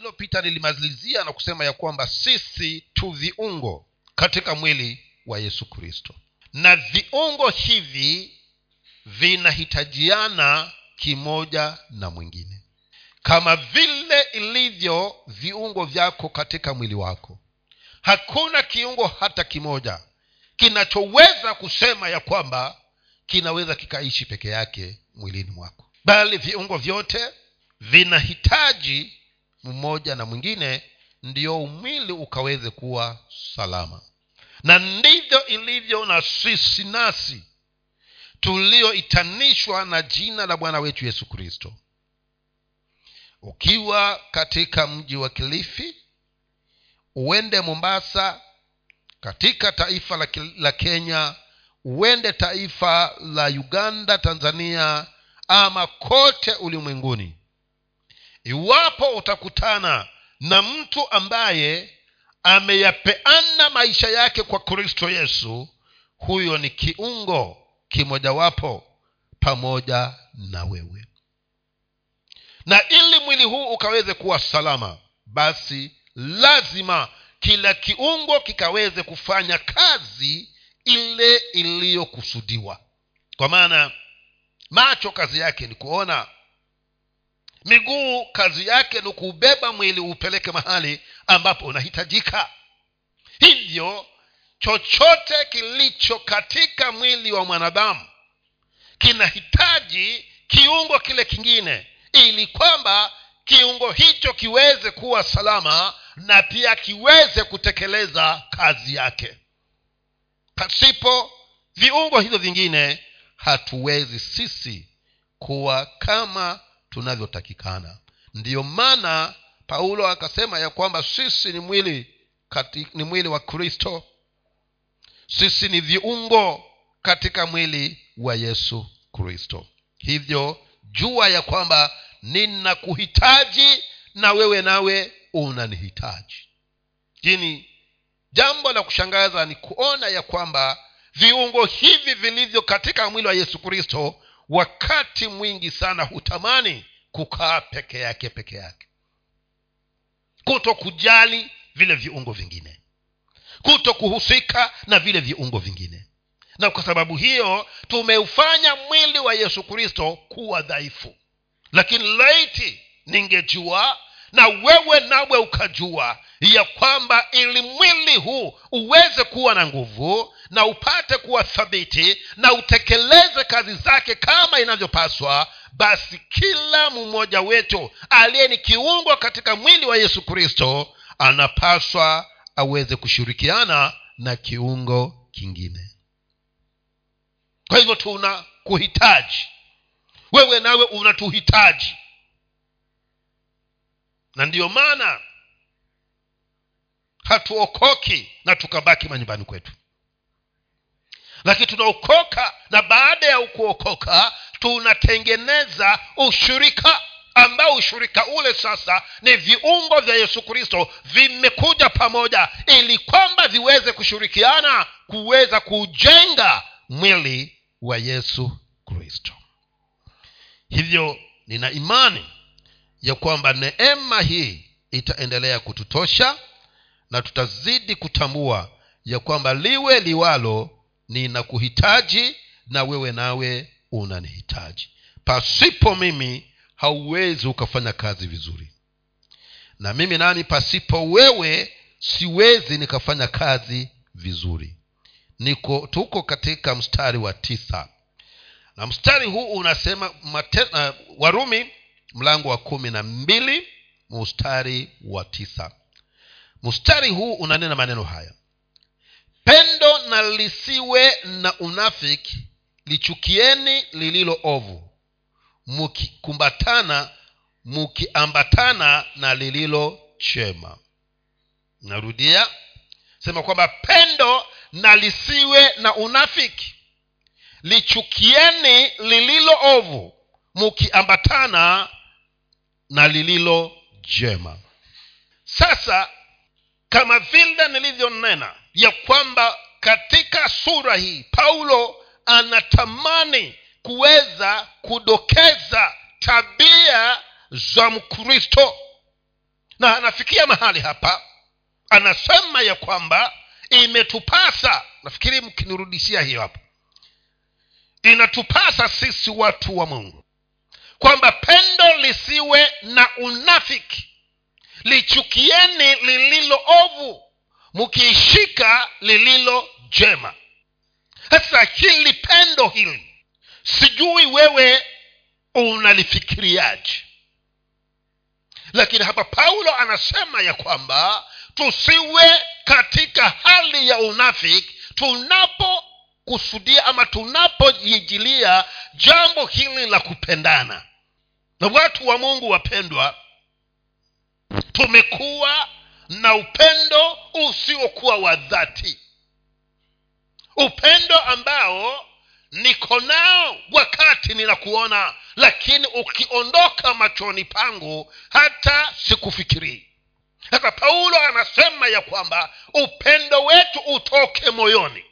lililopita nilimalizia na kusema ya kwamba sisi tu viungo katika mwili wa yesu kristo. Na viungo hivi vinahitajiana kimoja na mwingine. Kama vile ilivyo viungo vyako katika mwili wako hakuna kiungo hata kimoja kinachoweza kusema ya kwamba kinaweza kikaishi peke yake mwilini mwako. Bali viungo vyote vinahitaji mmoja na mwingine ndio mwili ukaweze kuwa salama. Na ndivyo ilivyo na sisi nasi tulioitanishwa na jina la bwana wetu yesu kristo. Ukiwa katika mji wa kilifi uende mombasa katika taifa la, la kenya uende taifa la uganda tanzania ama kote ulimwenguni iwapo utakutana na mtu ambaye ameyapeana maisha yake kwa kristo yesu huyo ni kiungo kimojawapo pamoja na wewe. Na ili mwili huu ukaweze kuwa salama basi lazima kila kiungo kikaweze kufanya kazi ile iliyokusudiwa. Kwa maana macho kazi yake ni kuona miguu kazi yake ni kuubeba mwili uupeleke mahali ambapo unahitajika. Hivyo chochote kilicho katika mwili wa mwanadamu kinahitaji kiungo kile kingine ili kwamba kiungo hicho kiweze kuwa salama na pia kiweze kutekeleza kazi yake. Pasipo viungo hivyo vingine hatuwezi sisi kuwa kama tunavyotakikana. Ndiyo maana paulo akasema ya kwamba sisi ni mwili kati, ni mwili wa kristo. Sisi ni viungo katika mwili wa yesu kristo. Hivyo jua ya kwamba ninakuhitaji na wewe nawe unanihitaji. Lakini jambo la kushangaza ni kuona ya kwamba viungo hivi vilivyo katika mwili wa yesu kristo wakati mwingi sana hutamani kukaa peke yake peke yake. Kuto kujali vile viungo vingine. Kuto kuhusika na vile viungo vingine. Na kwa sababu hiyo tumeufanya mwili wa yesu kristo kuwa dhaifu. Lakini laiti ningejua na wewe nawe ukajua ya kwamba ili mwili huu uweze kuwa na nguvu na upate kuwa thabiti na utekeleze kazi zake kama inavyopaswa basi kila mmoja wetu aliye ni kiungo katika mwili wa yesu kristo anapaswa aweze kushirikiana na kiungo kingine. Kwa hivyo tuna kuhitaji wewe nawe unatuhitaji. Na ndiyo maana hatuokoki na tukabaki manyumbani kwetu lakini tunaokoka na baada ya kuokoka tunatengeneza ushirika. Ambao ushirika ule sasa ni viungo vya yesu kristo vimekuja pamoja ili kwamba viweze kushirikiana kuweza kujenga mwili wa yesu kristo. Hivyo nina imani ya kwamba neema hii itaendelea kututosha na tutazidi kutambua ya kwamba liwe liwalo ninakuhitaji na wewe nawe unanihitaji. Pasipo mimi hauwezi ukafanya kazi vizuri. Na mimi nami pasipo wewe siwezi nikafanya kazi vizuri. Niko tuko katika mstari wa tisa. Na mstari huu unasema mate, uh, warumi mlango wa kumi na mbili mstari wa tisa. Mstari huu unanena maneno haya pendo na lisiwe na unafiki lichukieni lililo ovu mukikumbatana mukiambatana na lililo chema. Narudia sema kwamba pendo na lisiwe na unafiki lichukieni lililo ovu mukiambatana na lililo jema. Sasa kama vile nilivyonena ya kwamba katika sura hii paulo anatamani kuweza kudokeza tabia za mkristo. Na anafikia mahali hapa anasema ya kwamba imetupasa nafikiri mkinirudishia hiyo hapo inatupasa sisi watu wa mungu kwamba pendo lisiwe na unafiki lichukieni lililo ovu mkiishika lililo jema. Sasa hili pendo hili sijui wewe unalifikiriaje. Lakini hapa paulo anasema ya kwamba tusiwe katika hali ya unafiki tunapokusudia ama tunapojijilia jambo hili la kupendana. Na watu wa mungu wapendwa tumekuwa na upendo usiokuwa wa dhati. Upendo ambao niko nao wakati ninakuona lakini ukiondoka machoni pangu hata sikufikirii. Sasa paulo anasema ya kwamba upendo wetu utoke moyoni.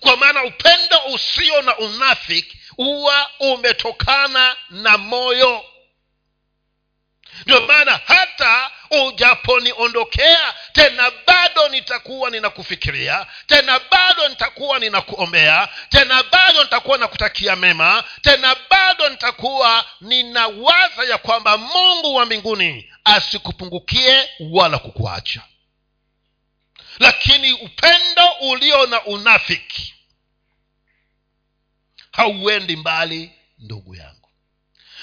Kwa maana upendo usio na unafiki huwa umetokana na moyo ndio maana hata ujaponiondokea tena bado nitakuwa ninakufikiria tena bado nitakuwa ninakuombea tena bado nitakuwa nakutakia mema tena bado nitakuwa ninawaza ya kwamba mungu wa mbinguni asikupungukie wala kukuacha. Lakini upendo ulio na unafiki hauendi mbali ndugu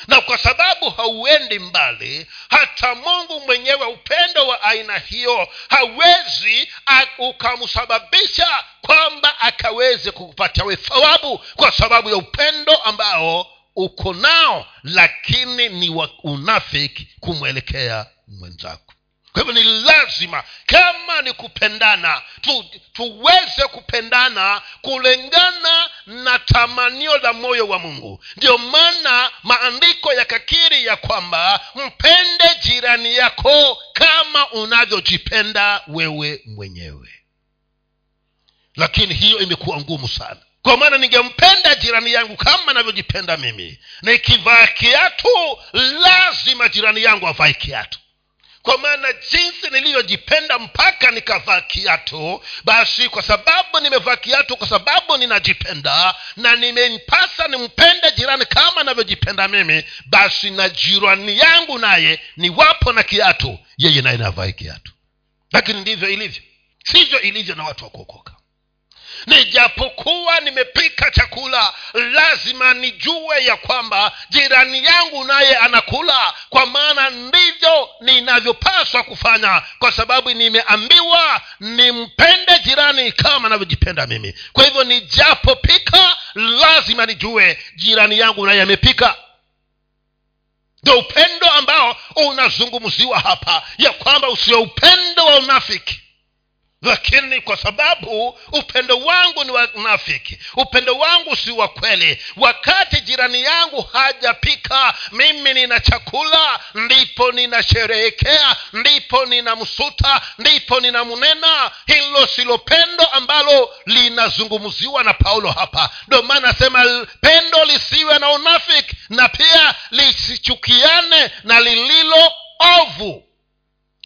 na kwa sababu hauendi mbali hata mungu mwenyewe upendo wa aina hiyo hawezi ukamsababisha kwamba akaweze kukupatia we thawabu kwa sababu ya upendo ambao uko nao lakini ni wa unafiki kumwelekea mwenzako kwa hivyo ni lazima kama ni kupendana tu, tuweze kupendana kulingana na tamanio la moyo wa mungu. Ndio maana maandiko yakakiri ya kwamba mpende jirani yako kama unavyojipenda wewe mwenyewe. Lakini hiyo imekuwa ngumu sana. Kwa maana ningempenda jirani yangu kama navyojipenda mimi. Nikivaa kiatu lazima jirani yangu avae kiatu kwa maana jinsi nilivyojipenda mpaka nikavaa kiatu basi kwa sababu nimevaa kiatu kwa sababu ninajipenda na nimempasa nimpende jirani kama navyojipenda mimi basi na jirani yangu naye niwapo na kiatu yeye naye navae kiatu. Lakini ndivyo ilivyo. Sivyo ilivyo na watu wa kuokoka. Nijapokuwa nimepika chakula lazima nijue ya kwamba jirani yangu naye anakula kwa maana ndivyo ninavyopaswa kufanya. Kwa sababu nimeambiwa nimpende jirani kama navyojipenda mimi. Kwa hivyo nijapopika lazima nijue jirani yangu naye amepika. Ndio upendo ambao unazungumziwa hapa ya kwamba usio upendo wa unafiki lakini kwa sababu upendo wangu ni wa nafiki upendo wangu si wa kweli wakati jirani yangu hajapika mimi nina chakula ndipo ninasherehekea ndipo ninamsuta ndipo ninamnena. Hilo silo pendo ambalo linazungumziwa na paulo hapa. Ndio maana anasema pendo lisiwe na unafiki na pia lisichukiane na lililo ovu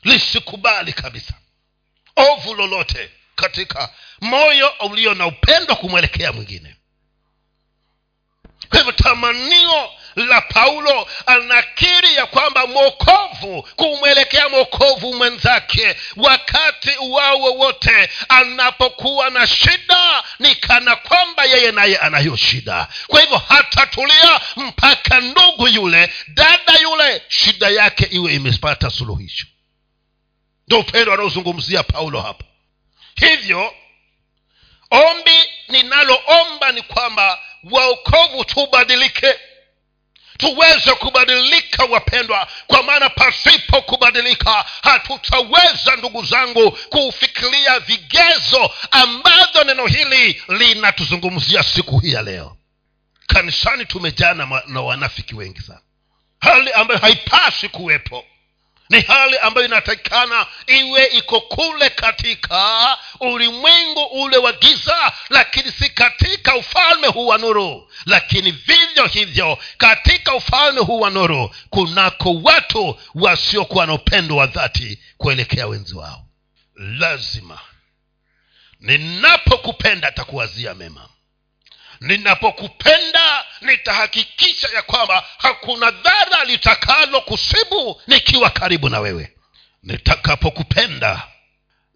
lisikubali kabisa ovu lolote katika moyo ulio na upendo kumwelekea mwingine. Kwa hivyo tamanio la paulo anakiri ya kwamba mwokovu kumwelekea mwokovu mwenzake wakati uwao wowote anapokuwa na shida ni kana kwamba yeye naye anayo shida. Kwa hivyo hatatulia mpaka ndugu yule dada yule shida yake iwe imepata suluhisho ndo upendo anaozungumzia paulo hapa. Hivyo ombi ninaloomba ni kwamba waokovu tubadilike. Tuweze kubadilika wapendwa kwa maana pasipo kubadilika hatutaweza ndugu zangu kufikiria vigezo ambavyo neno hili linatuzungumzia siku hii ya leo. Kanisani tumejaa na wanafiki wengi sana. Hali ambayo haipasi kuwepo ni hali ambayo inatakikana iwe iko kule katika ulimwengu ule wa giza lakini si katika ufalme huu wa nuru. Lakini vivyo hivyo katika ufalme huu wa nuru kunako watu wasiokuwa na upendo wa dhati kuelekea wenzi wao. Lazima ninapokupenda takuwazia mema ninapokupenda nitahakikisha ya kwamba hakuna dhara litakalo kusibu nikiwa karibu na wewe. Nitakapokupenda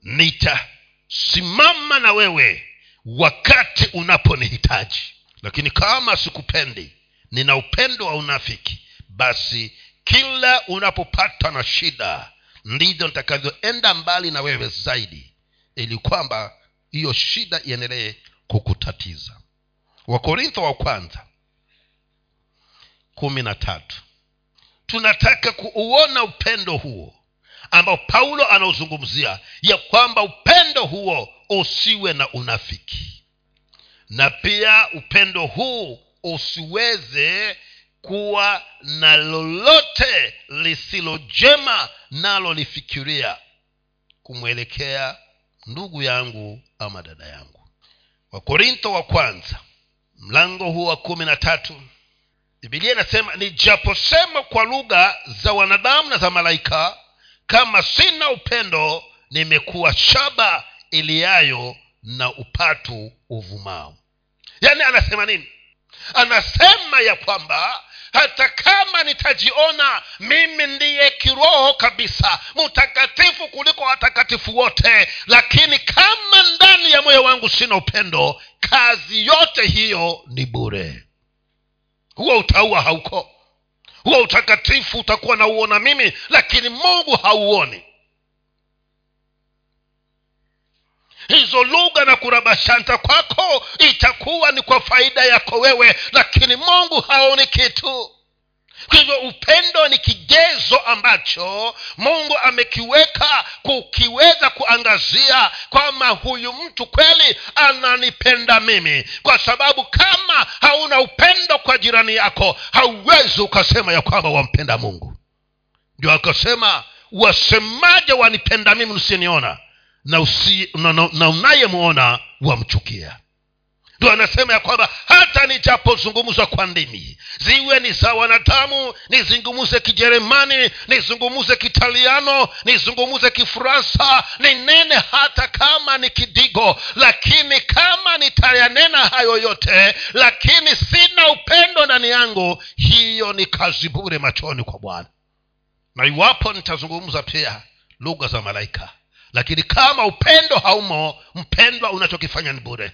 nitasimama na wewe wakati unaponihitaji. Lakini kama sikupendi nina upendo wa unafiki basi kila unapopata na shida ndivyo nitakavyoenda mbali na wewe zaidi ili kwamba hiyo shida iendelee kukutatiza wakorintho wa kwanza kumi na tatu. Tunataka kuuona upendo huo ambao paulo anaozungumzia ya kwamba upendo huo usiwe na unafiki. Na pia upendo huu usiweze kuwa na lolote lisilojema nalo lifikiria kumwelekea ndugu yangu ama dada yangu. Wakorintho wa kwanza mlango huu wa kumi na tatu bibilia inasema nijaposema kwa lugha za wanadamu na za malaika kama sina upendo nimekuwa shaba iliyayo na upatu uvumao. Yaani anasema nini? Anasema ya kwamba hata kama nitajiona mimi ndiye kiroho kabisa mtakatifu kuliko watakatifu wote lakini kama ndani ya moyo wangu sina upendo kazi yote hiyo ni bure. Huo utaua hauko. Huo utakatifu utakuwa nauona mimi lakini mungu hauoni hizo lugha na kurabashanta kwako itakuwa ni kwa faida yako wewe lakini mungu haoni kitu. Kwa hivyo upendo ni kigezo ambacho mungu amekiweka kukiweza kuangazia kwamba huyu mtu kweli ananipenda mimi. Kwa sababu kama hauna upendo kwa jirani yako hauwezi ukasema ya kwamba wampenda mungu. Ndio akasema wasemaje wanipenda mimi usiniona na, na, na, na unayemwona wamchukia. Ndo anasema ya kwamba hata nijapozungumzwa kwa ndimi ziwe ni za wanadamu nizungumze kijeremani nizungumze kitaliano nizungumze kifaransa ninene hata kama ni kidigo lakini kama nitayanena hayo yote lakini sina upendo ndani yangu hiyo ni kazi bure machoni kwa bwana. Na iwapo nitazungumza pia lugha za malaika lakini kama upendo haumo mpendwa unachokifanya ni bure.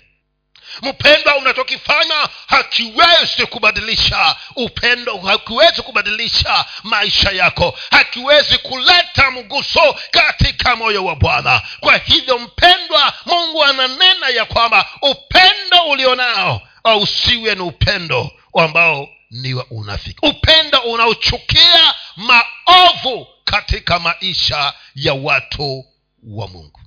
Mpendwa unachokifanya hakiwezi kubadilisha upendo hakiwezi kubadilisha maisha yako. Hakiwezi kuleta mguso katika moyo wa bwana. Kwa hivyo mpendwa mungu ananena ya kwamba upendo ulionao usiwe ni upendo ambao ni unafiki. Upendo unaochukia maovu katika maisha ya watu wa mungu.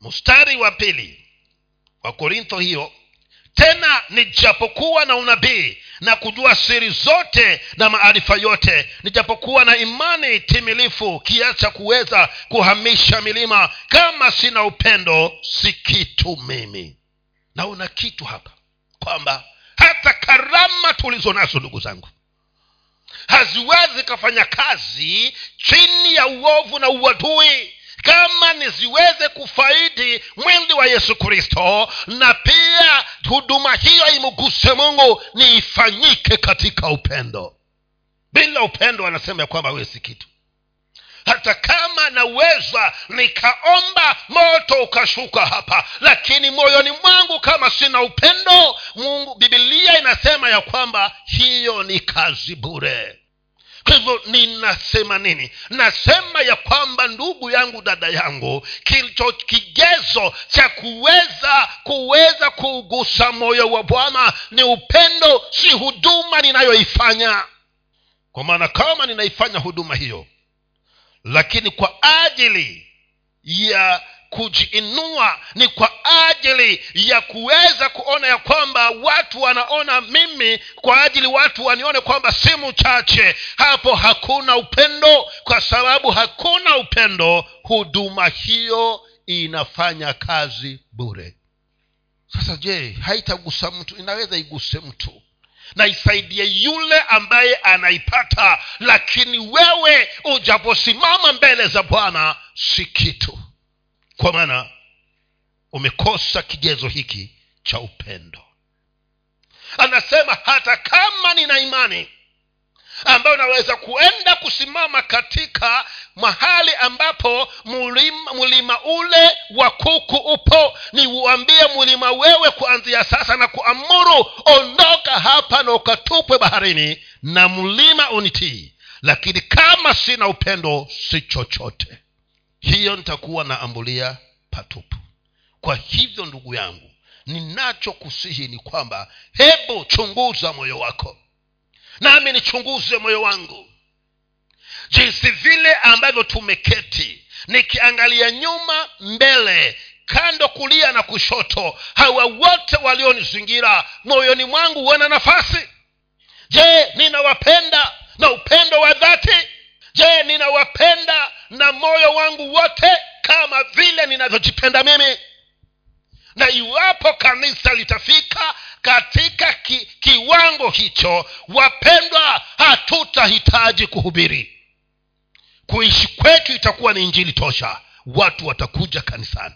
Mstari wa pili wa korintho hiyo tena nijapokuwa na unabii na kujua siri zote na maarifa yote nijapokuwa na imani timilifu kiasi cha kuweza kuhamisha milima kama sina upendo si kitu mimi. Naona kitu hapa kwamba hata karama tulizo nazo ndugu zangu haziwezi kafanya kazi chini ya uovu na uadui. Kama niziweze kufaidi mwili wa yesu kristo na pia huduma hiyo imguse mungu niifanyike katika upendo. Bila upendo anasema ya kwamba wesi kitu hata kama naweza nikaomba moto ukashuka hapa. Lakini moyoni mwangu kama sina upendo mungu bibilia inasema ya kwamba hiyo ni kazi bure. Kwa hivyo ninasema nini? Nasema ya kwamba ndugu yangu dada yangu kilicho kigezo cha kuweza kuweza kuugusa moyo wa bwana ni upendo si huduma ninayoifanya. Kwa maana kama ninaifanya huduma hiyo lakini kwa ajili ya kujiinua ni kwa ajili ya kuweza kuona ya kwamba watu wanaona mimi kwa ajili watu wanione kwamba si mchache hapo hakuna upendo kwa sababu hakuna upendo huduma hiyo inafanya kazi bure. Sasa je haitagusa mtu? Inaweza iguse mtu na isaidie yule ambaye anaipata lakini wewe ujaposimama mbele za bwana si kitu. Kwa maana umekosa kigezo hiki cha upendo. Anasema hata kama nina imani ambayo naweza kuenda kusimama katika mahali ambapo mulima, mulima ule wa kuku upo. Niuambie mulima wewe kuanzia sasa na kuamuru ondoka hapa na ukatupwe baharini na mlima unitii. Lakini kama sina upendo si chochote. Hiyo nitakuwa naambulia patupu. Kwa hivyo ndugu yangu ninachokusihi ni kwamba hebu chunguza moyo wako nami nichunguze moyo wangu. Jinsi vile ambavyo tumeketi nikiangalia nyuma mbele kando kulia na kushoto hawa wote walionizingira moyoni mwangu wana nafasi? Je ninawapenda na upendo wa dhati? Je ninawapenda na moyo wangu wote kama vile ninavyojipenda mimi na iwapo kanisa litafika katika ki, kiwango hicho wapendwa hatutahitaji kuhubiri. Kuishi kwetu itakuwa ni injili tosha. Watu watakuja kanisani.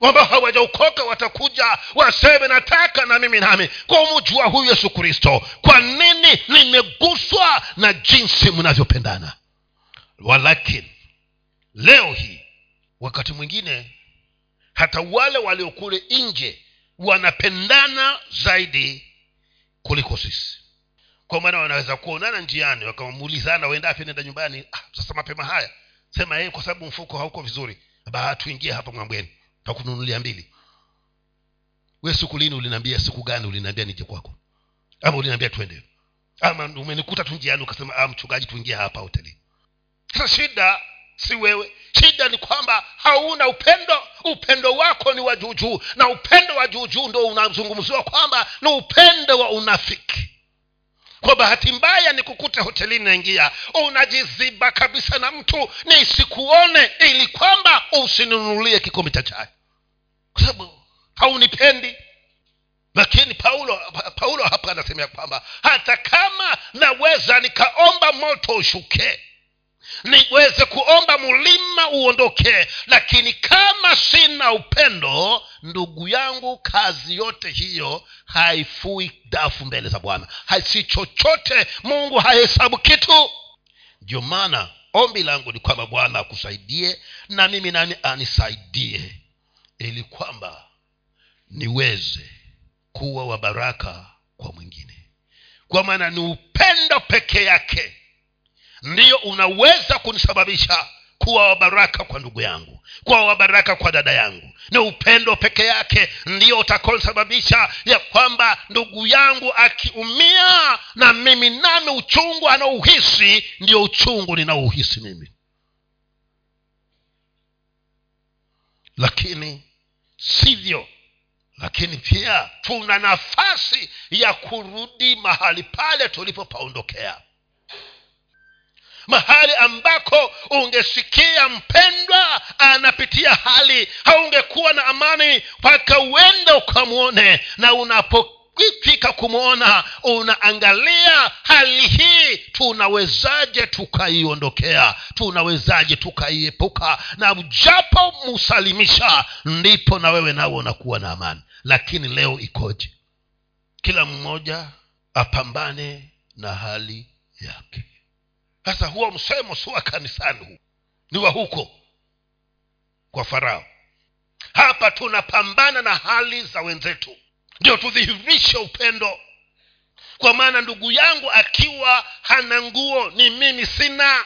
Ambao hawajaokoka watakuja waseme nataka na mimi nami kumjua huyu yesu kristo kwa nini nimeguswa na jinsi mnavyopendana? Walakini leo hii wakati mwingine hata wale waliokule nje wanapendana zaidi kuliko sisi. Kwa maana wanaweza kuonana njiani wakamuulizana waendapi nenda nyumbani? Ah, sasa mapema haya. Sema yeye kwa sababu mfuko hauko vizuri. Tuingie hapa mwambweni takununulia mbili. We siku lini uliniambia siku gani uliniambia nije kwako? Ama uliniambia twende. Ama umenikuta tu njiani ukasema ah, mchungaji tuingie hapa hoteli sasa shida si wewe shida ni kwamba hauna upendo upendo wako ni wa juujuu na upendo wa juujuu ndo unazungumziwa kwamba ni upendo wa unafiki. Kwa bahati mbaya ni kukuta hotelini naingia unajiziba kabisa na mtu nisikuone ili kwamba usininunulie kikombe cha chai. Kwa sababu haunipendi. Lakini paulo paulo hapa anasemea kwamba hata kama naweza nikaomba moto ushuke niweze kuomba mlima uondoke lakini kama sina upendo ndugu yangu kazi yote hiyo haifui dafu mbele za bwana. Si chochote mungu hahesabu kitu. Ndio maana ombi langu ni kwamba bwana akusaidie na mimi nani anisaidie ili kwamba niweze kuwa wa baraka kwa mwingine. Kwa maana ni upendo peke yake ndiyo unaweza kunisababisha kuwa wabaraka kwa ndugu yangu kuwa wabaraka kwa dada yangu. Ni upendo peke yake ndiyo utakaosababisha ya kwamba ndugu yangu akiumia na mimi nami uchungu anaouhisi ndio uchungu ninaouhisi mimi. Lakini sivyo lakini pia tuna nafasi ya kurudi mahali pale tulipopaondokea mahali ambako ungesikia mpendwa anapitia hali haungekuwa na amani mpaka uende ukamwone. Na unapofika kumwona unaangalia hali hii tunawezaje tukaiondokea? Tunawezaje tukaiepuka? Na japo musalimisha ndipo na wewe nawe unakuwa na amani. Lakini leo ikoje? Kila mmoja apambane na hali yake sasa huo msemo si wa kanisani huu. Ni wa huko. Kwa farao. Hapa tunapambana na hali za wenzetu. Ndio tudhihirishe upendo. Kwa maana ndugu yangu akiwa hana nguo ni mimi sina.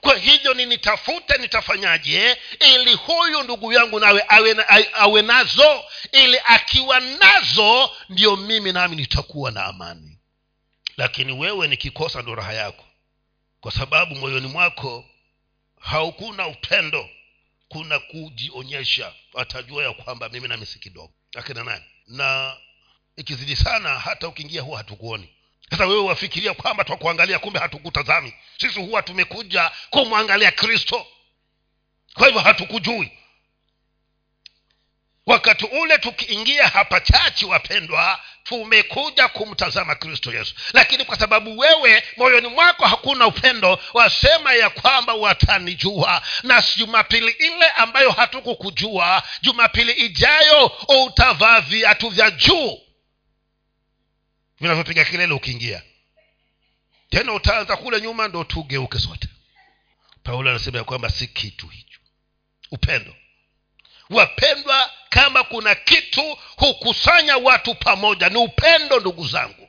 Kwa hivyo ninitafute nitafanyaje? Ili huyu ndugu yangu nawe awe, awe nazo. Ili akiwa nazo ndio mimi nami nitakuwa na amani. Lakini wewe nikikosa ndo raha yako kwa sababu moyoni mwako haukuna upendo kuna kujionyesha. Watajua ya kwamba mimi nami si kidogo. Akina nani? Na ikizidi sana hata ukiingia huwa hatukuoni. Sasa wewe wafikiria kwamba twakuangalia kumbe hatukutazami. Sisi huwa tumekuja kumwangalia kristo. Kwa hivyo hatukujui wakati ule tukiingia hapa chachi wapendwa tumekuja kumtazama kristo yesu. Lakini kwa sababu wewe moyoni mwako hakuna upendo wasema ya kwamba watanijua. Na jumapili ile ambayo hatukukujua jumapili ijayo utavaa viatu vya juu. Vinavyopiga kelele ukiingia. Tena utaanza kule nyuma ndo tugeuke sote. Paulo anasema ya kwamba si kitu hicho. Upendo wapendwa kama kuna kitu hukusanya watu pamoja ni upendo ndugu zangu.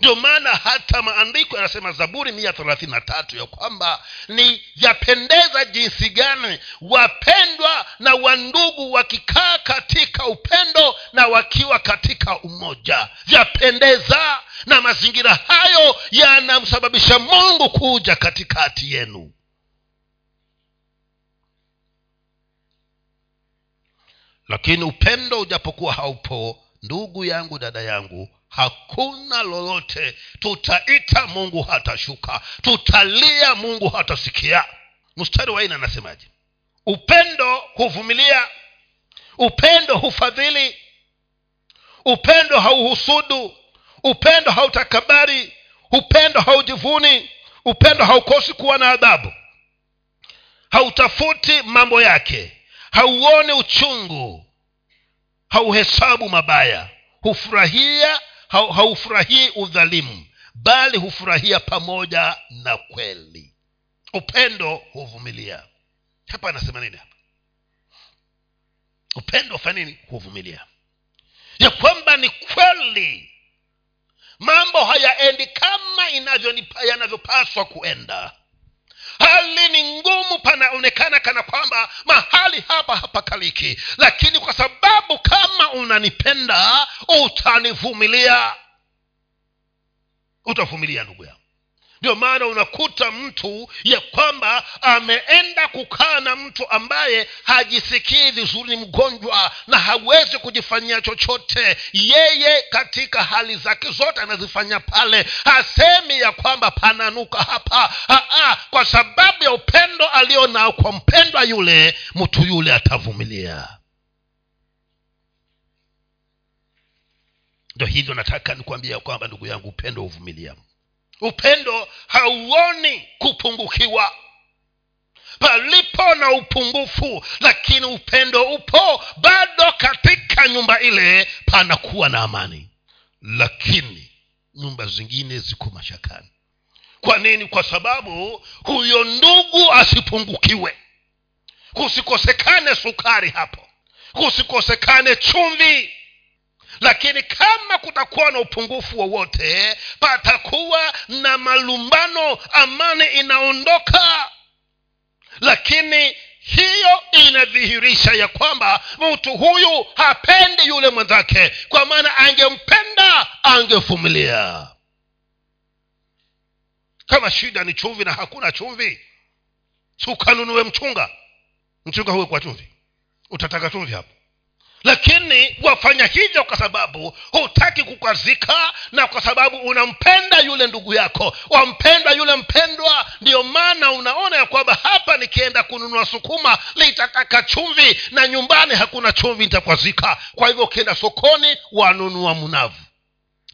Ndio maana hata maandiko yanasema zaburi mia thelathini na tatu ya kwamba ni yapendeza jinsi gani wapendwa na wandugu wakikaa katika upendo na wakiwa katika umoja. Vyapendeza na mazingira hayo yanamsababisha mungu kuja katikati yenu lakini upendo ujapokuwa haupo ndugu yangu dada yangu hakuna lolote. Tutaita mungu hatashuka. Tutalia mungu hatasikia. Mstari wa ine anasemaje? Upendo huvumilia. Upendo hufadhili. Upendo hauhusudu. Upendo hautakabari. Upendo haujivuni. Upendo haukosi kuwa na adhabu. Hautafuti mambo yake hauoni uchungu hauhesabu mabaya hufurahia haufurahii udhalimu bali hufurahia pamoja na kweli. Upendo huvumilia. Hapa anasema nini hapa? Upendo hufanya nini? Huvumilia ya kwamba ni kweli. Mambo hayaendi kama yanavyopaswa kuenda hali ni ngumu panaonekana kana kwamba mahali hapa hapakaliki. Lakini kwa sababu kama unanipenda utanivumilia. Utavumilia ndugu yangu ndio maana unakuta mtu ya kwamba ameenda kukaa na mtu ambaye hajisikii vizuri ni mgonjwa na hawezi kujifanyia chochote. Yeye katika hali zake zote anazifanya pale. Hasemi ya kwamba pananuka hapa. Haa, kwa sababu ya upendo alio nao kwa mpendwa yule mtu yule atavumilia. Ndo hivyo nataka nikuambia kwamba ndugu yangu upendo huvumilia upendo hauoni kupungukiwa. Palipo na upungufu lakini upendo upo bado katika nyumba ile panakuwa na amani. Lakini nyumba zingine ziko mashakani. Kwa nini? Kwa sababu huyo ndugu asipungukiwe. Kusikosekane sukari hapo. Kusikosekane chumvi lakini kama kutakuwa na upungufu wowote patakuwa na malumbano amani inaondoka. Lakini hiyo inadhihirisha ya kwamba mtu huyu hapendi yule mwenzake. Kwa maana angempenda angevumilia. Kama shida ni chumvi na hakuna chumvi sukanunue mchunga? Mchunga huwe kwa chumvi. Utataka chumvi hapo lakini wafanya hivyo kwa sababu hutaki kukwazika na kwa sababu unampenda yule ndugu yako. Wampenda yule mpendwa ndiyo maana unaona ya kwamba hapa nikienda kununua sukuma litataka chumvi na nyumbani hakuna chumvi nitakwazika. Kwa hivyo ukienda sokoni wanunua mnavu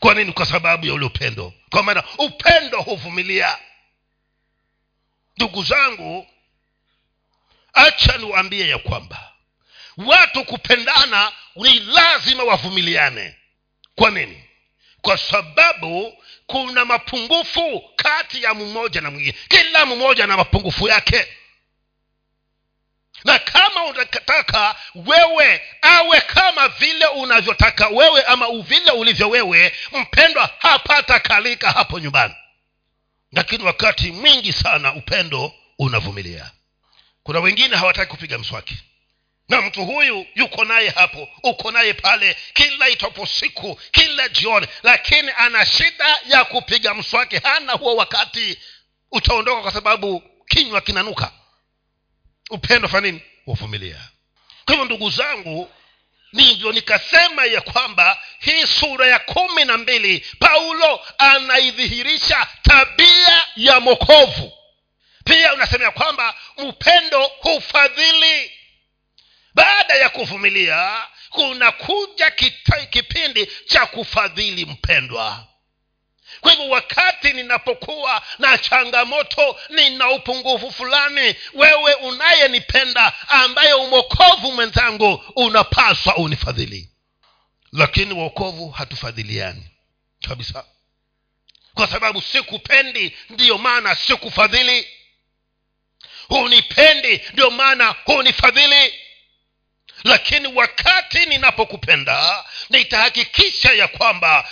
kwa nini? Kwa sababu ya ule upendo. Kwa maana upendo huvumilia. Ndugu zangu acha niwaambie ya kwamba watu kupendana ni lazima wavumiliane. Kwa nini? Kwa sababu kuna mapungufu kati ya mmoja na mwingine. Kila mmoja na mapungufu yake. Na kama unataka wewe awe kama vile unavyotaka wewe ama vile ulivyo wewe mpendwa hapata kalika hapo nyumbani. Lakini wakati mwingi sana upendo unavumilia. Kuna wengine hawataki kupiga mswaki na mtu huyu yuko naye hapo uko naye pale kila itopo siku kila jioni lakini ana shida ya kupiga mswake hana huo wakati. Utaondoka kwa sababu kinywa kinanuka. Upendo fa nini? Huvumilia kwa hivyo ndugu zangu ndivyo nikasema ya kwamba hii sura ya kumi na mbili paulo anaidhihirisha tabia ya mokovu pia unasema ya kwamba upendo hufadhili baada ya kuvumilia kunakuja kipindi cha kufadhili mpendwa. Kwa hivyo wakati ninapokuwa na changamoto nina upungufu fulani wewe unayenipenda ambaye umokovu mwenzangu unapaswa unifadhili. Lakini wokovu hatufadhiliani kabisa. Kwa sababu sikupendi ndiyo maana sikufadhili. Hunipendi ndiyo maana hunifadhili lakini wakati ninapokupenda nitahakikisha ya kwamba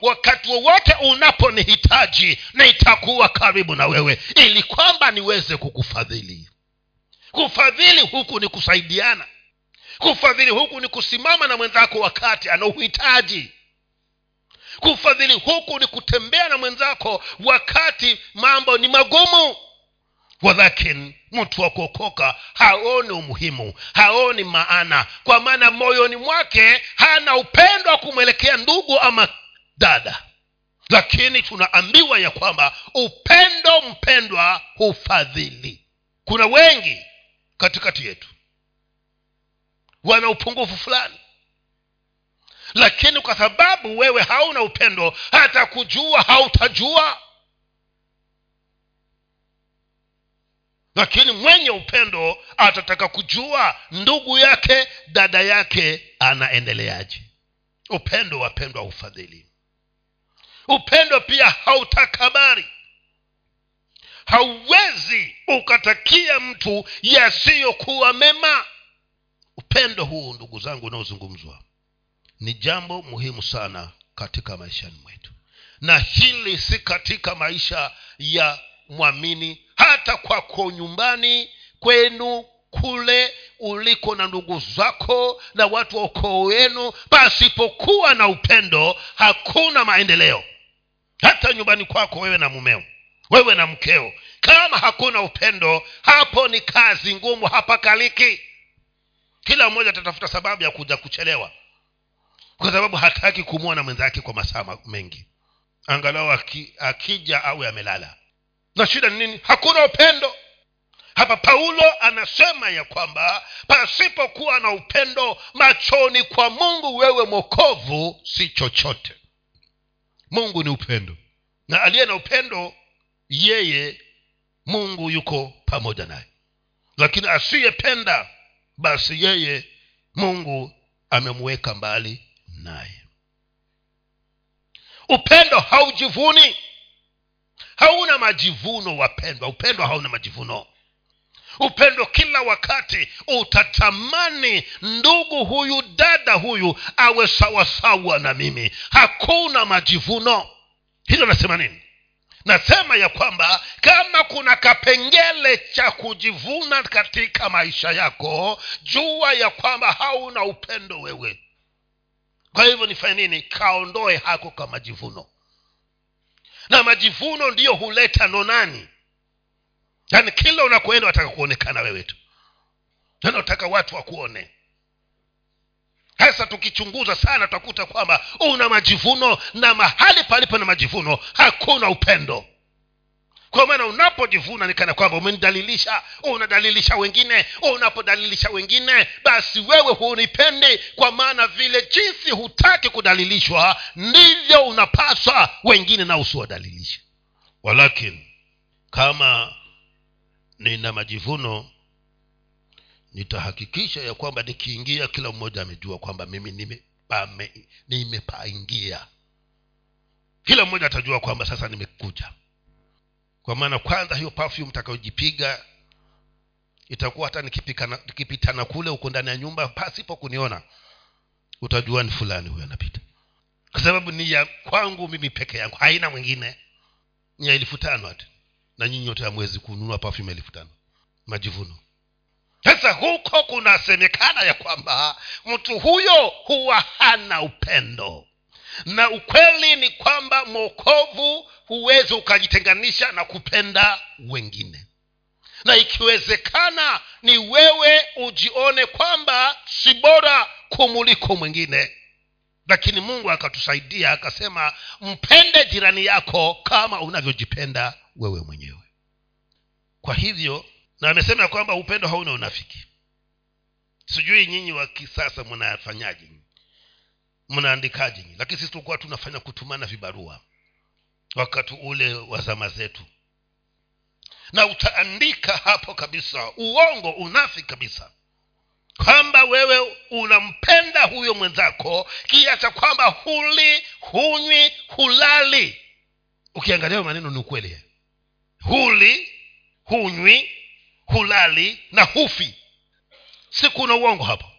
wakati wowote unaponihitaji nitakuwa karibu na wewe ili kwamba niweze kukufadhili. Kufadhili huku ni kusaidiana. Kufadhili huku ni kusimama na mwenzako wakati anauhitaji kufadhili huku ni kutembea na mwenzako wakati mambo ni magumu walakini mtu wa kuokoka haoni umuhimu haoni maana. Kwa maana moyoni mwake hana upendo wa kumwelekea ndugu ama dada. Lakini tunaambiwa ya kwamba upendo mpendwa hufadhili. Kuna wengi katikati yetu wana upungufu fulani. Lakini kwa sababu wewe hauna upendo hata kujua hautajua lakini mwenye upendo atataka kujua ndugu yake dada yake anaendeleaje. Upendo wapendwa ufadhili upendo pia hautakabari. Hauwezi ukatakia mtu yasiyokuwa mema. Upendo huu ndugu zangu unaozungumzwa ni jambo muhimu sana katika maishani mwetu. Na hili si katika maisha ya mwamini hata kwako nyumbani kwenu kule uliko na ndugu zako na watu wa ukoo wenu pasipokuwa na upendo hakuna maendeleo. Hata nyumbani kwako wewe na mumeo wewe na mkeo kama hakuna upendo hapo ni kazi ngumu hapakaliki. Kila mmoja atatafuta sababu ya kuja kuchelewa kwa sababu hataki kumwona mwenzake kwa masaa mengi. Angalau akija awe amelala na shida ni nini? Hakuna upendo. Hapa paulo anasema ya kwamba pasipokuwa na upendo machoni kwa mungu wewe mwokovu si chochote. Mungu ni upendo. Na aliye na upendo yeye mungu yuko pamoja naye. Lakini asiyependa basi yeye mungu amemweka mbali naye. Upendo haujivuni hauna majivuno wapendwa. Upendo hauna majivuno. Upendo kila wakati utatamani ndugu huyu dada huyu awe sawasawa na mimi. Hakuna majivuno. Hilo nasema nini? Nasema ya kwamba kama kuna kapengele cha kujivuna katika maisha yako jua ya kwamba hauna upendo wewe. Kwa hivyo nifanye nini? Kaondoe hako ka majivuno na majivuno ndiyo huleta nonani. Yaani kila unakoenda wataka kuonekana wewe tu. Nanataka watu wakuone. Hasa tukichunguza sana tutakuta kwamba una majivuno na mahali palipo na majivuno hakuna upendo kwa maana unapojivuna ni kana kwamba umenidalilisha unadalilisha wengine unapodalilisha wengine basi wewe hunipendi kwa maana vile jinsi hutaki kudalilishwa ndivyo unapaswa wengine na usiwadalilisha walakini kama nina majivuno nitahakikisha ya kwamba nikiingia kila mmoja amejua kwamba mimi nimepaingia. Kila mmoja atajua kwamba sasa nimekuja kwa maana kwanza hiyo perfume takayojipiga itakuwa hata nikipitana kule huko ndani ya nyumba pasipo kuniona utajua ni fulani huyo anapita. Kwa sababu ni ya kwangu mimi peke yangu haina mwingine. Ni ya elfu tano hati na nyinyi yote hamwezi kununua perfume elfu tano. Majivuno. Sasa huko kunasemekana ya kwamba mtu huyo huwa hana upendo na ukweli ni kwamba mwokovu huwezi ukajitenganisha na kupenda wengine. Na ikiwezekana ni wewe ujione kwamba si bora kumuliko mwingine. Lakini mungu akatusaidia akasema mpende jirani yako kama unavyojipenda wewe mwenyewe. Kwa hivyo na amesema ya kwamba upendo hauna unafiki. Sijui nyinyi wa kisasa mnafanyaje mnaandikaje lakini sisi tulikuwa tunafanya kutumana vibarua wakati ule wa zama zetu. Na utaandika hapo kabisa uongo unafi kabisa. Kwamba wewe unampenda huyo mwenzako kiacha kwamba huli hunywi hulali. Ukiangalia maneno ni ukweli. Huli hunywi hulali na hufi. Si kuna uongo hapo.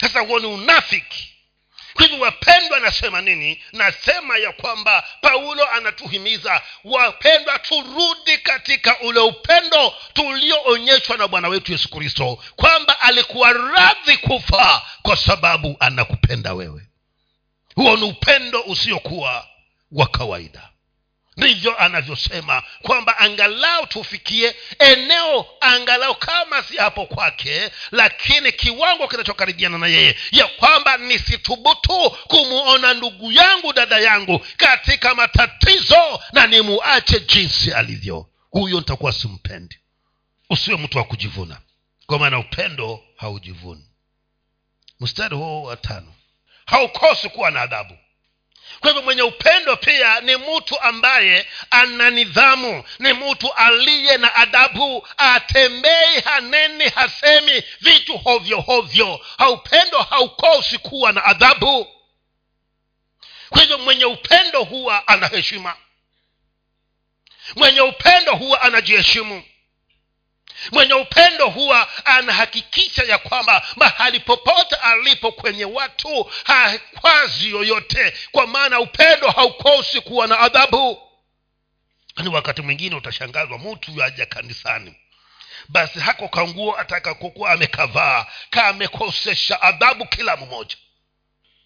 Sasa huo ni unafiki kwa hivyo wapendwa nasema nini? Nasema ya kwamba paulo anatuhimiza wapendwa turudi katika ule upendo tulioonyeshwa na bwana wetu yesu kristo kwamba alikuwa radhi kufa kwa sababu anakupenda wewe. Huo ni upendo usiokuwa wa kawaida ndivyo anavyosema kwamba angalau tufikie eneo angalau kama si hapo kwake lakini kiwango kinachokaribiana na yeye ya kwamba nisithubutu kumuona ndugu yangu dada yangu katika matatizo na nimuache jinsi alivyo. Huyo nitakuwa simpendi. Usiwe mtu wa kujivuna. Kwa maana upendo haujivuni. Mstari huo wa tano. Haukosi kuwa na adhabu kwa hivyo mwenye upendo pia ni mtu ambaye ana nidhamu ni mtu aliye na adabu. Atembei haneni hasemi vitu hovyo hovyo. Haupendo haukosi kuwa na adhabu kwa hivyo mwenye upendo huwa ana heshima. Mwenye upendo huwa anajiheshimu mwenye upendo huwa anahakikisha ya kwamba mahali popote alipo kwenye watu hakwazi yoyote kwa maana upendo haukosi kuwa na adhabu. Ni wakati mwingine utashangazwa mtu yaja kanisani basi hako kanguo atakakokuwa amekavaa kamekosesha adhabu kila mmoja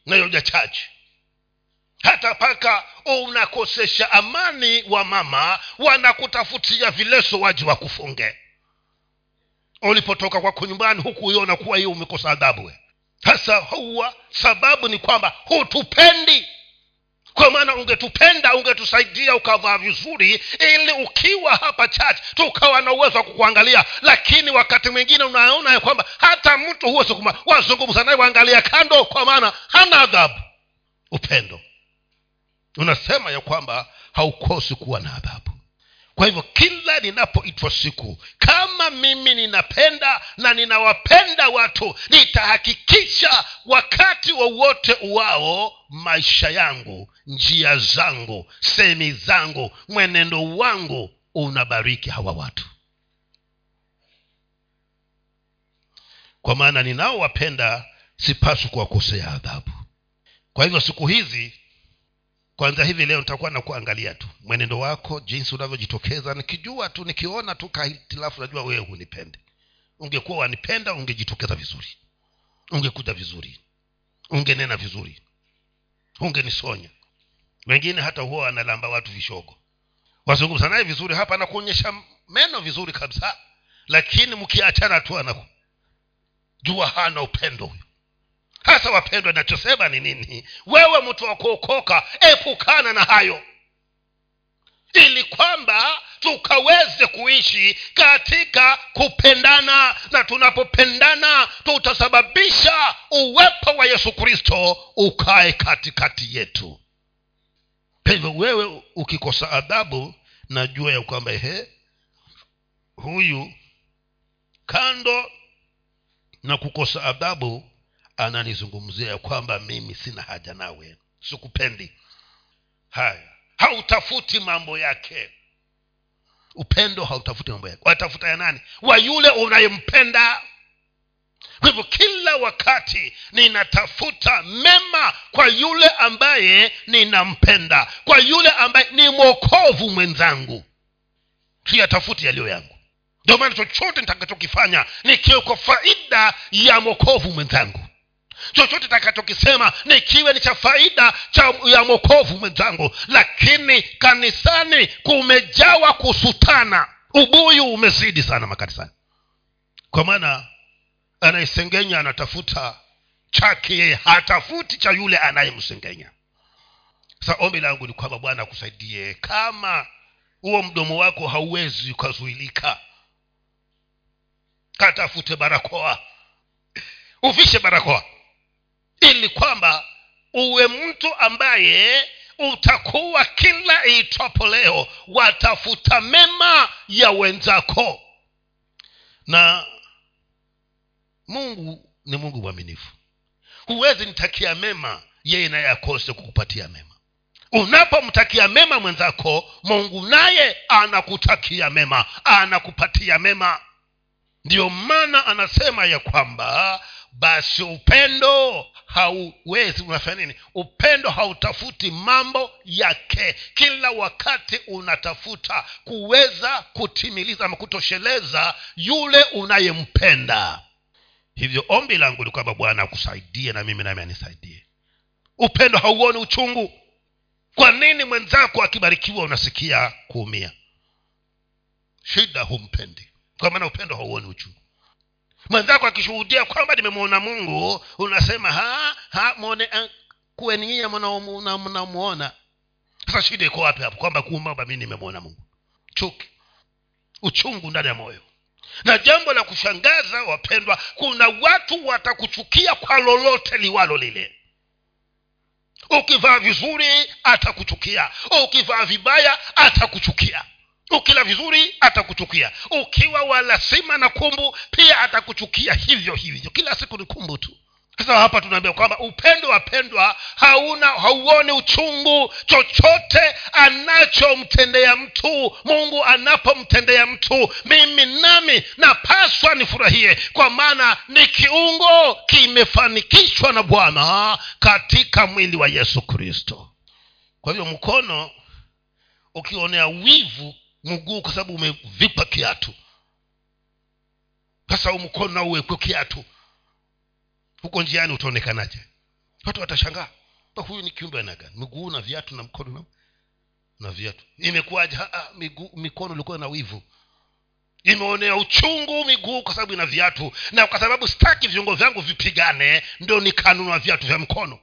nayoja chache. Hata paka unakosesha amani wa mama wanakutafutia vileso waji wakufunge ulipotoka kwako nyumbani huku uiona kuwa hiyo umekosa adhabu sasa huwa sababu ni kwamba hutupendi. Kwa maana ungetupenda ungetusaidia ukavaa vizuri ili ukiwa hapa church tukawa na uwezo wa kukuangalia. Lakini wakati mwingine unaona ya kwamba hata mtu huwezi wazungumza naye waangalia kando kwa maana hana adhabu. Upendo. Unasema ya kwamba haukosi kuwa na adhabu kwa hivyo kila ninapoitwa siku kama mimi ninapenda na ninawapenda watu nitahakikisha wakati wowote wa uwao maisha yangu njia zangu semi zangu mwenendo wangu unabariki hawa watu. Kwa maana ninaowapenda sipaswi kuwakosea adhabu. Kwa hivyo siku hizi kwanza hivi leo nitakuwa na kuangalia tu. Mwenendo wako jinsi unavyojitokeza. Nikijua tu nikiona tu kahitilafu najua wewe hunipende. Ungekuwa wanipenda ungejitokeza vizuri. Ungekuja vizuri. Ungenena vizuri. Ungenisonya wengine hata huwa wanalamba watu vishogo. Wazungumza naye vizuri hapa anakuonyesha meno vizuri kabisa. Lakini mkiachana tu anajua hana upendo huyo hasa wapendwa nachosema ni nini? Wewe mtu wa kuokoka epukana na hayo. Ili kwamba tukaweze kuishi katika kupendana na tunapopendana tutasababisha uwepo wa yesu kristo ukae katikati yetu. Hivyo wewe ukikosa adhabu najua ya kwamba ehe huyu kando na kukosa adhabu ananizungumzia ya kwamba mimi sina haja nawe. Sikupendi. Haya. Hautafuti mambo yake. Upendo hautafuti mambo yake. Watafuta ya nani? Wa yule unayempenda. Kwa hivyo kila wakati ninatafuta mema kwa yule ambaye ninampenda. Kwa yule ambaye ni mwokovu mwenzangu. Siyatafuti yaliyo yangu. Ndio maana chochote nitakachokifanya nikiwe kwa faida ya mwokovu mwenzangu chochote takachokisema nikiwe ni cha faida cha ya mokovu mwenzangu. Lakini kanisani kumejawa kusutana. Ubuyu umezidi sana makanisani. Kwa maana anayesengenya anatafuta chake yeye hatafuti cha yule anayemsengenya. Sa ombi langu ni kwamba bwana akusaidie. Kama huo mdomo wako hauwezi ukazuilika katafute barakoa. Uvishe barakoa ili kwamba uwe mtu ambaye utakuwa kila iitwapo leo watafuta mema ya wenzako. Na mungu ni mungu mwaminifu. Huwezi nitakia mema yeye naye akose kukupatia mema. Unapomtakia mema mwenzako mungu naye anakutakia mema anakupatia mema. Ndiyo maana anasema ya kwamba basi upendo hauwezi unafanya nini? Upendo hautafuti mambo yake. Kila wakati unatafuta kuweza kutimiliza ama kutosheleza yule unayempenda. Hivyo ombi langu ni kwamba bwana akusaidie na mimi nami anisaidie. Upendo hauoni uchungu. Kwa nini mwenzako akibarikiwa unasikia kuumia? Shida humpendi. Kwa maana upendo hauoni uchungu mwenzako akishuhudia kwamba nimemwona mungu unasema ha ha mwone uh, kuweni mnamuona. Sasa shida iko wapi hapo kwamba kuumba mi nimemwona mungu? Chuki. Uchungu ndani ya moyo. Na jambo la kushangaza wapendwa kuna watu watakuchukia kwa lolote liwalo lile. Ukivaa vizuri atakuchukia. Ukivaa vibaya atakuchukia ukila vizuri atakuchukia. Ukiwa walasima na kumbu pia atakuchukia hivyo hivyo. Kila siku ni kumbu tu. Sasa hapa tunaambia kwamba upendo wapendwa hauna hauoni uchungu chochote anachomtendea mtu mungu anapomtendea mtu. Mimi nami napaswa nifurahie kwa maana ni kiungo kimefanikishwa na bwana katika mwili wa yesu kristo. Kwa hivyo mkono ukionea wivu mguu kwa sababu umevipa kiatu. Sasa mkono nao uwekwe kiatu. Huko njiani utaonekanaje? Watu watashangaa. Huyu ni kiumbe anagani miguu na viatu na mkono na, na viatu. Imekuwaje? Mikono ilikuwa na wivu. Imeonea uchungu miguu kwa sababu ina viatu. Na kwa sababu sitaki viungo vyangu vipigane ndo nikanunua viatu vya mkono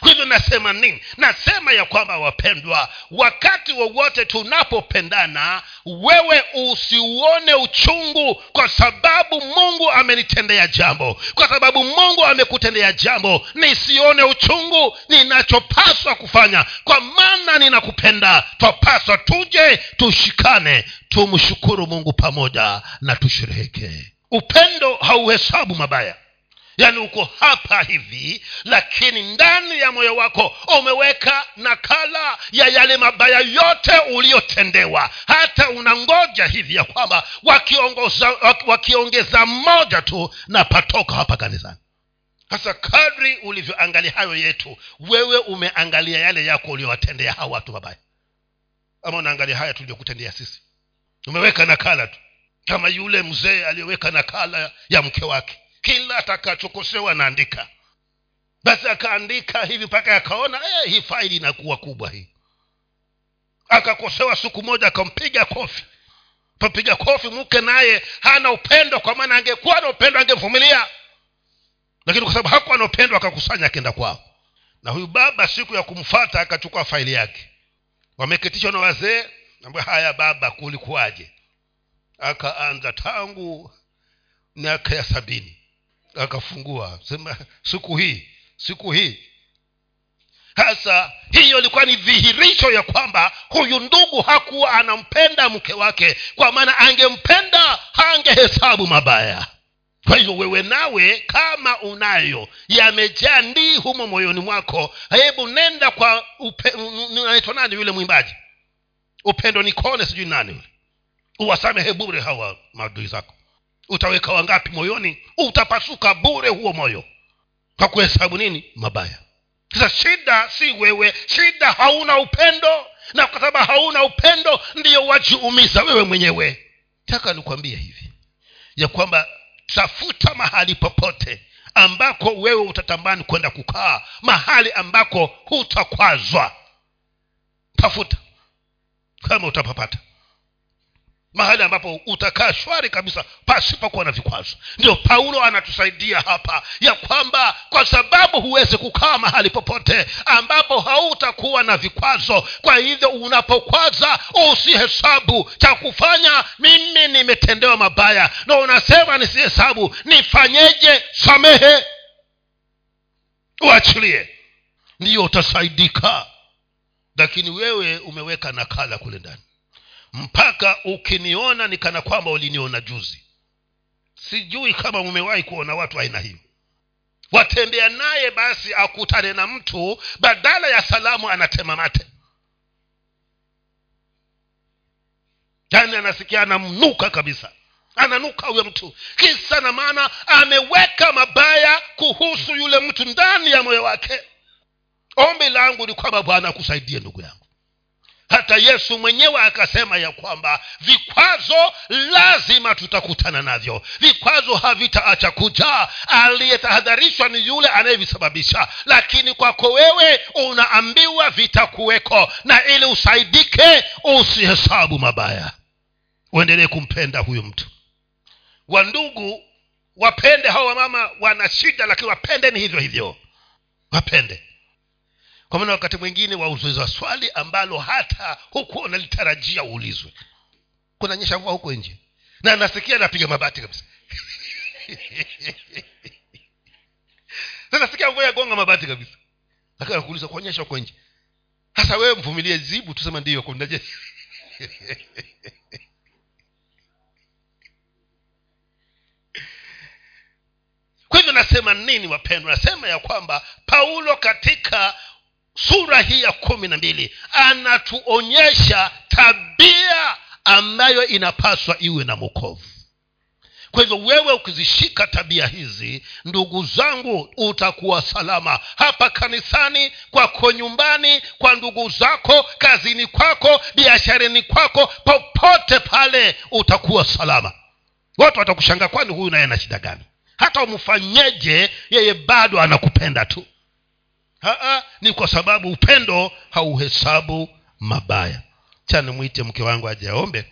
kwa hivyo nasema nini? Nasema ya kwamba wapendwa wakati wowote tunapopendana wewe usiuone uchungu kwa sababu mungu amenitendea jambo. Kwa sababu mungu amekutendea jambo nisione uchungu ninachopaswa kufanya. Kwa maana ninakupenda twapaswa tuje tushikane tumshukuru mungu pamoja na tusherehekee upendo hauhesabu mabaya yaani uko hapa hivi lakini ndani ya moyo wako umeweka nakala ya yale mabaya yote uliyotendewa hata unangoja hivi ya kwamba wakiongeza mmoja tu na patoka hapa kanisani. Sasa kadri ulivyoangalia hayo yetu wewe umeangalia yale yako uliowatendea hawa watu mabaya. Ama unaangalia haya tuliyokutendea sisi? Umeweka nakala tu. Kama yule mzee aliyoweka nakala ya mke wake kila atakachokosewa anaandika. Basi akaandika hivi mpaka akaona eh, hii faili inakuwa kubwa hii. Akakosewa siku moja akampiga kofi. Papiga kofi mke naye hana upendo kwa maana angekuwa na upendo angemvumilia. Lakini kwa sababu hakuwa na upendo akakusanya akenda kwao. Na huyu baba siku ya kumfata akachukua faili yake. Wameketishwa na wazee ambia haya baba kulikuwaje? Akaanza tangu miaka ya sabini akafungua. Sema siku hii siku hii. Hasa hiyo ilikuwa ni dhihirisho ya kwamba huyu ndugu hakuwa anampenda mke wake kwa maana angempenda hangehesabu mabaya. Kwa hivyo wewe nawe kama unayo yamejaa ndii humo moyoni mwako. Hebu nenda kwa unaitwa nani yule mwimbaji? Upendo nikone sijui nani uwasamehe bure hawa maadui zako utaweka wangapi moyoni? Utapasuka bure huo moyo. Kwa kuhesabu nini? Mabaya. Sasa shida si wewe shida hauna upendo na kwa sababu hauna upendo ndiyo wajiumiza wewe mwenyewe. Taka nikwambie hivi ya kwamba tafuta mahali popote ambako wewe utatamani kwenda kukaa mahali ambako hutakwazwa. Tafuta. Kama utapapata mahali ambapo utakaa shwari kabisa pasipokuwa na vikwazo. Ndio paulo anatusaidia hapa ya kwamba kwa sababu huwezi kukaa mahali popote ambapo hautakuwa na vikwazo kwa hivyo unapokwaza usihesabu. Cha kufanya mimi nimetendewa mabaya na unasema nisihesabu nifanyeje? Samehe. Uachilie. Ndiyo utasaidika. Lakini wewe umeweka nakala kule ndani mpaka ukiniona ni kana kwamba uliniona juzi. Sijui kama umewahi kuona watu aina hiyo watembea naye basi akutane na mtu badala ya salamu anatema mate. Yaani anasikia anamnuka kabisa. Ananuka huyo mtu. Kisa na maana ameweka mabaya kuhusu yule mtu ndani ya moyo wake. Ombi langu ni kwamba bwana akusaidie ndugu yangu hata yesu mwenyewe akasema ya kwamba vikwazo lazima tutakutana navyo. Vikwazo havitaacha kujaa aliyetahadharishwa ni yule anayevisababisha. Lakini kwako wewe unaambiwa vitakuweko. Na ili usaidike usihesabu mabaya. Uendelee kumpenda huyu mtu. Wandugu wapende hao wamama wana shida lakini wapende ni hivyo hivyo. Wapende kwa maana wakati mwingine wauzwa swali ambalo hata huku unalitarajia uulizwe. Kunanyesha mvua huko nje. Na nasikia napiga mabati kabisa. Nasikia mvua yagonga mabati kabisa. Lakini nakuuliza kuonyesha huko nje. Hasa wewe mvumilie zibu tusema ndiyo kunaje kwa hivyo nasema nini wapendwa? Nasema ya kwamba paulo katika sura hii ya kumi na mbili anatuonyesha tabia ambayo inapaswa iwe na mokovu kwa hivyo wewe ukizishika tabia hizi ndugu zangu utakuwa salama. Hapa kanisani kwako nyumbani kwa ndugu zako kazini kwako biasharani kwako popote pale utakuwa salama. Watu watakushanga kwani huyu naye ana shida gani? Hata umfanyeje yeye bado anakupenda tu Haa, ni kwa sababu upendo hauhesabu mabaya. Chani mwite mke wangu aje aombe